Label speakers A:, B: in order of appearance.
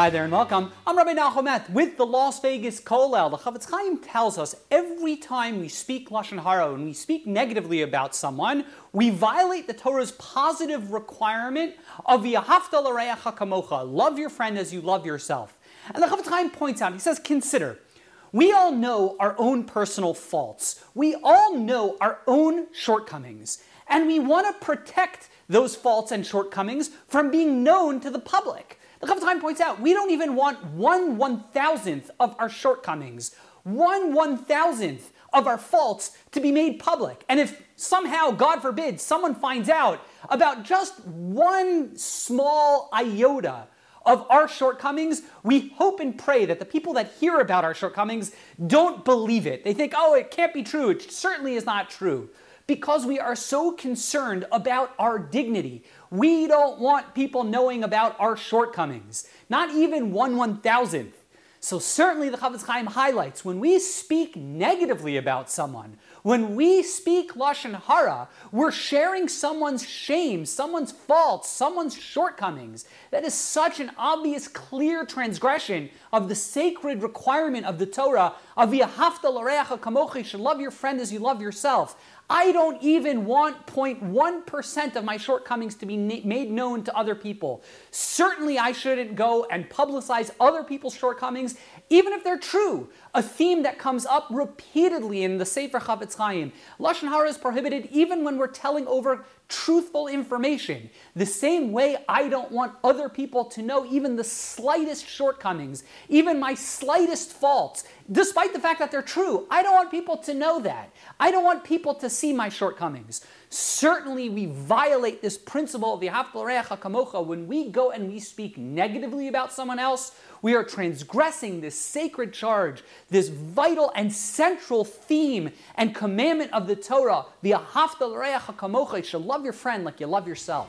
A: Hi there and welcome. I'm Rabbi Nachum with the Las Vegas Kollel. The Chofetz Chaim tells us every time we speak lashon hara and we speak negatively about someone, we violate the Torah's positive requirement of Yahavta l'reacha kamocha, love your friend as you love yourself. And the Chofetz Chaim points out, he says, consider. We all know our own personal faults. We all know our own shortcomings. And we want to protect those faults and shortcomings from being known to the public. Chaim points out we don't even want one one thousandth of our shortcomings, one one thousandth of our faults to be made public. And if somehow, God forbid, someone finds out about just one small iota of our shortcomings, we hope and pray that the people that hear about our shortcomings don't believe it. They think, oh, it can't be true. It certainly is not true because we are so concerned about our dignity. We don't want people knowing about our shortcomings, not even one one thousandth. So certainly the Chofetz Chaim highlights when we speak negatively about someone, when we speak lashon hara, we're sharing someone's shame, someone's faults, someone's shortcomings. That is such an obvious, clear transgression of the sacred requirement of the Torah of Yahavta l'reacha kamocha, should love your friend as you love yourself. I don't even want 0.1% of my shortcomings to be made known to other people. Certainly, I shouldn't go and publicize other people's shortcomings, even if they're true. A theme that comes up repeatedly in the Sefer Chofetz Chaim. Lashon Hara is prohibited even when we're telling over truthful information. The same way I don't want other people to know even the slightest shortcomings, even my slightest faults, despite the fact that they're true. I don't want people to know that. I don't want people to see my shortcomings. Certainly, we violate this principle of the Kamocha when we go and we speak negatively about someone else. We are transgressing this sacred charge, this vital and central theme and commandment of the Torah, the Kamocha. You should love your friend like you love yourself.